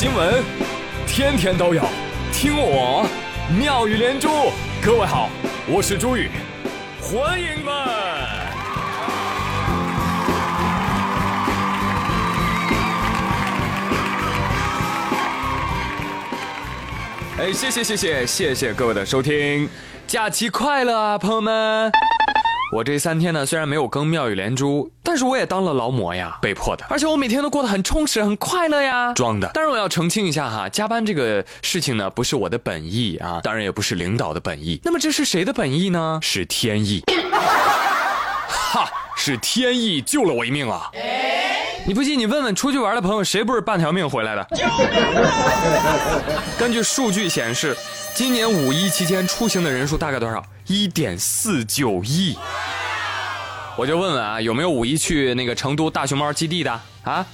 新闻，天天都有，听我妙语连珠。各位好，我是朱宇，欢迎们。哎，谢谢谢谢谢谢各位的收听，假期快乐啊，朋友们！我这三天呢，虽然没有更妙语连珠，但是我也当了劳模呀，被迫的。而且我每天都过得很充实、很快乐呀，装的。但是我要澄清一下哈，加班这个事情呢，不是我的本意啊，当然也不是领导的本意。那么这是谁的本意呢？是天意。哈，是天意救了我一命啊！你不信，你问问出去玩的朋友，谁不是半条命回来的？根据数据显示，今年五一期间出行的人数大概多少？一点四九亿。我就问问啊，有没有五一去那个成都大熊猫基地的啊？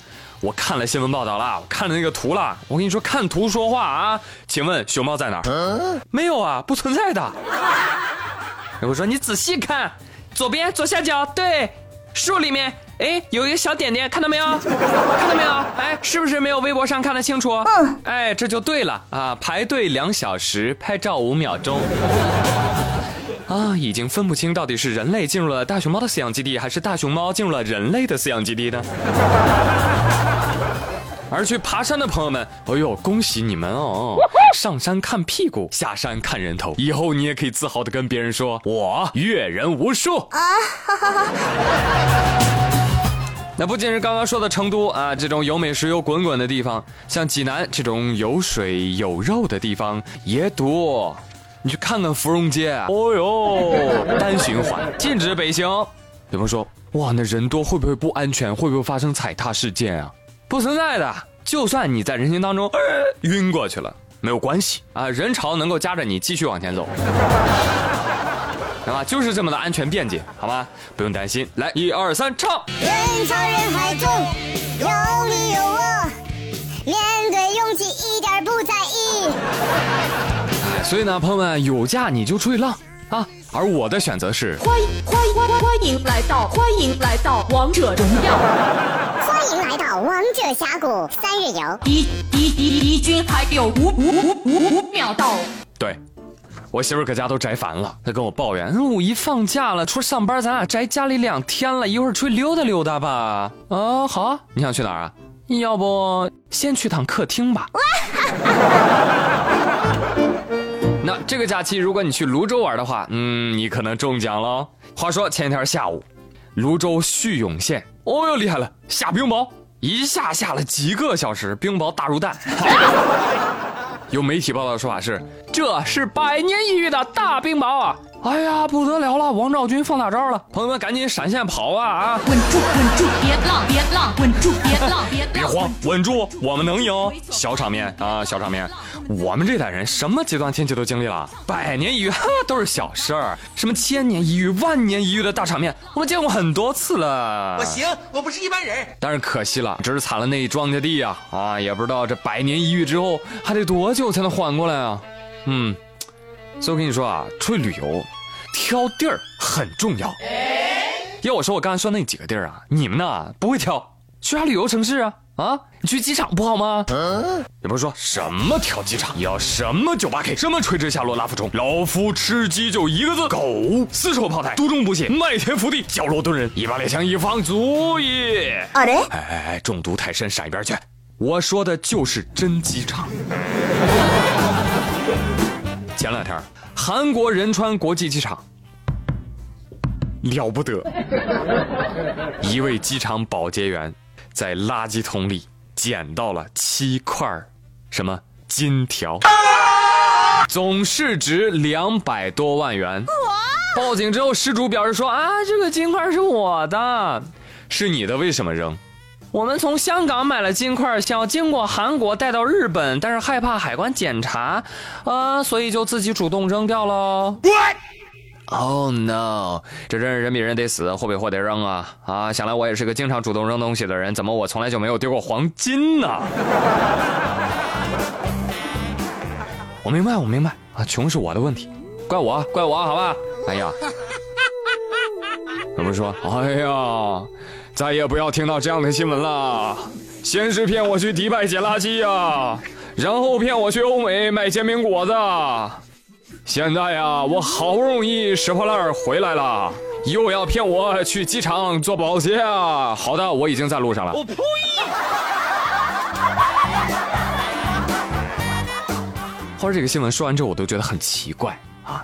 我看了新闻报道了，我看了那个图了。我跟你说，看图说话啊。请问熊猫在哪儿？没有啊，不存在的。我说你仔细看，左边左下角，对，树里面。哎，有一个小点点，看到没有？看到没有？哎，是不是没有微博上看得清楚？嗯，哎，这就对了啊！排队两小时，拍照五秒钟。啊，已经分不清到底是人类进入了大熊猫的饲养基地，还是大熊猫进入了人类的饲养基地呢？而去爬山的朋友们，哎呦，恭喜你们哦！上山看屁股，下山看人头，以后你也可以自豪的跟别人说，我阅人无数啊！哈哈哈。那不仅是刚刚说的成都啊，这种有美食有滚滚的地方，像济南这种有水有肉的地方也多。你去看看芙蓉街，哦哟，单循环，禁止北行。有朋友说，哇，那人多会不会不安全？会不会发生踩踏事件啊？不存在的，就算你在人群当中晕过去了，没有关系啊，人潮能够夹着你继续往前走。那 么，就是这么的安全便捷，好吗？不用担心。来，一二三，唱。人潮人海所以呢，朋友们，有假你就出去浪啊！而我的选择是，欢迎欢迎欢欢迎来到欢迎来到王者荣耀，欢迎来到王者峡谷三日游，敌敌敌敌军还有五五五五五秒到。对。我媳妇搁家都宅烦了，她跟我抱怨：五一放假了，除了上班，咱俩宅家里两天了，一会儿出去溜达溜达吧。啊，好啊，你想去哪儿啊？要不先去趟客厅吧。那这个假期，如果你去泸州玩的话，嗯，你可能中奖了。话说前一天下午，泸州叙永县，哦哟厉害了，下冰雹，一下下了几个小时，冰雹大如蛋。有媒体报道的说法是，这是百年一遇的大冰雹啊！哎呀，不得了了！王兆军放大招了，朋友们赶紧闪现跑啊啊！稳住，稳住，别浪，别浪，稳住，别浪，别别慌，稳住，我们能赢！小场面啊，小场面！我们这代人什么极端天气都经历了，百年一遇哈都是小事儿，什么千年一遇、万年一遇的大场面，我们见过很多次了。我行，我不是一般人。但是可惜了，只是惨了那一庄稼地呀！啊，也不知道这百年一遇之后还得多久才能缓过来啊！嗯，所以我跟你说啊，出去旅游。挑地儿很重要。要我说，我刚才说那几个地儿啊，你们呢不会挑？去啥旅游城市啊？啊，你去机场不好吗？也不是说什么挑机场，要什么九八 K，什么垂直下落拉负重，老夫吃鸡就一个字：狗。丝绸炮台，独中不懈，麦田伏地，角落蹲人，一把猎枪一放足矣。啊嘞！哎哎哎，中毒太深，闪一边去。我说的就是真机场。前两天。韩国仁川国际机场了不得，一位机场保洁员在垃圾桶里捡到了七块什么金条，总市值两百多万元。报警之后，失主表示说：“啊，这个金块是我的，是你的，为什么扔？”我们从香港买了金块，想要经过韩国带到日本，但是害怕海关检查，啊，所以就自己主动扔掉了。Oh no！这真是人比人得死，货比货得扔啊！啊，想来我也是个经常主动扔东西的人，怎么我从来就没有丢过黄金呢？我明白，我明白啊，穷是我的问题，怪我，怪我，好吧？哎呀，怎么说？哎呀。再也不要听到这样的新闻了。先是骗我去迪拜捡垃圾呀，然后骗我去欧美买煎饼果子。现在呀，我好不容易拾破烂回来了，又要骗我去机场做保洁啊！好的，我已经在路上了。我呸！后来这个新闻说完之后，我都觉得很奇怪啊，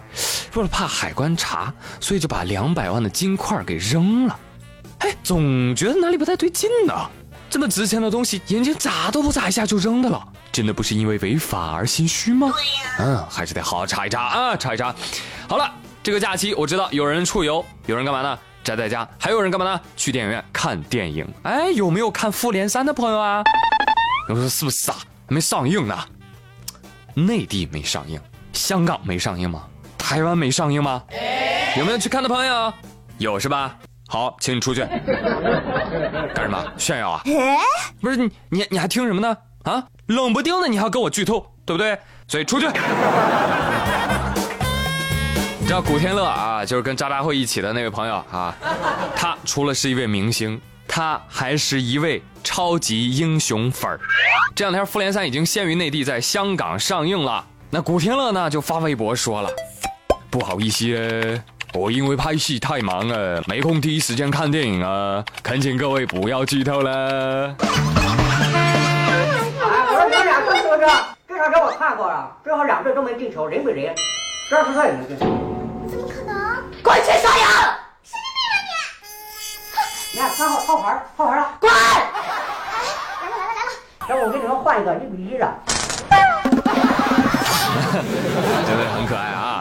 为了怕海关查，所以就把两百万的金块给扔了。哎，总觉得哪里不太对劲呢？这么值钱的东西，眼睛眨都不眨一下就扔的了，真的不是因为违法而心虚吗？嗯，还是得好好查一查啊，查一查。好了，这个假期我知道有人出游，有人干嘛呢？宅在家，还有人干嘛呢？去电影院看电影。哎，有没有看《复联三》的朋友啊？我说是不是啊？还没上映呢，内地没上映，香港没上映吗？台湾没上映吗？有没有去看的朋友？有是吧？好，请你出去。干什么？炫耀啊？不是你，你你还听什么呢？啊，冷不丁的你还要跟我剧透，对不对？所以出去。你知道古天乐啊，就是跟渣渣辉一起的那位朋友啊，他除了是一位明星，他还是一位超级英雄粉儿。这两天《复联三》已经先于内地在香港上映了，那古天乐呢就发微博说了，不好意思。我因为拍戏太忙了，没空第一时间看电影啊！恳请各位不要剧透了。哎，我说这俩是不是？这场给我看过了，最后两队都没进球，人比人，这是他也没进球。怎么可能？滚去刷牙！神经病啊你！你看三号套牌，套牌了，滚！来了来了来了！行，我给你们换一个一比一的。真的很可爱啊！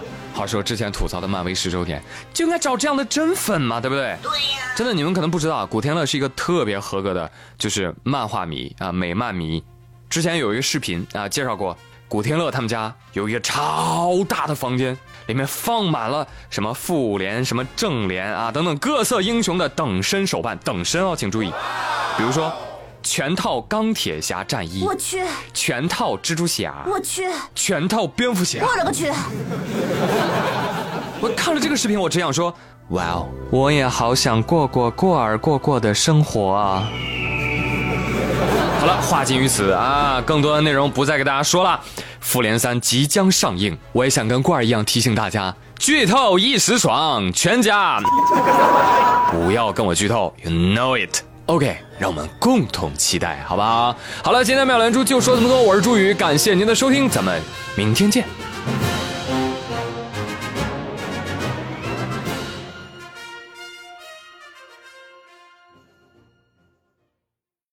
话说之前吐槽的漫威十周年，就应该找这样的真粉嘛，对不对？对呀。真的，你们可能不知道，古天乐是一个特别合格的，就是漫画迷啊，美漫迷。之前有一个视频啊，介绍过古天乐他们家有一个超大的房间，里面放满了什么复联、什么正联啊等等各色英雄的等身手办，等身哦，请注意，比如说。全套钢铁侠战衣，我去；全套蜘蛛侠，我去；全套蝙蝠侠，我勒个去！我看了这个视频，我只想说，哇哦，我也好想过过过儿过过的生活啊！好了，话尽于此啊，更多的内容不再给大家说了。复联三即将上映，我也想跟罐儿一样提醒大家，剧透一时爽，全家不要跟我剧透，You know it。OK，让我们共同期待，好吧？好了，今天妙兰珠就说这么多，我是朱宇，感谢您的收听，咱们明天见。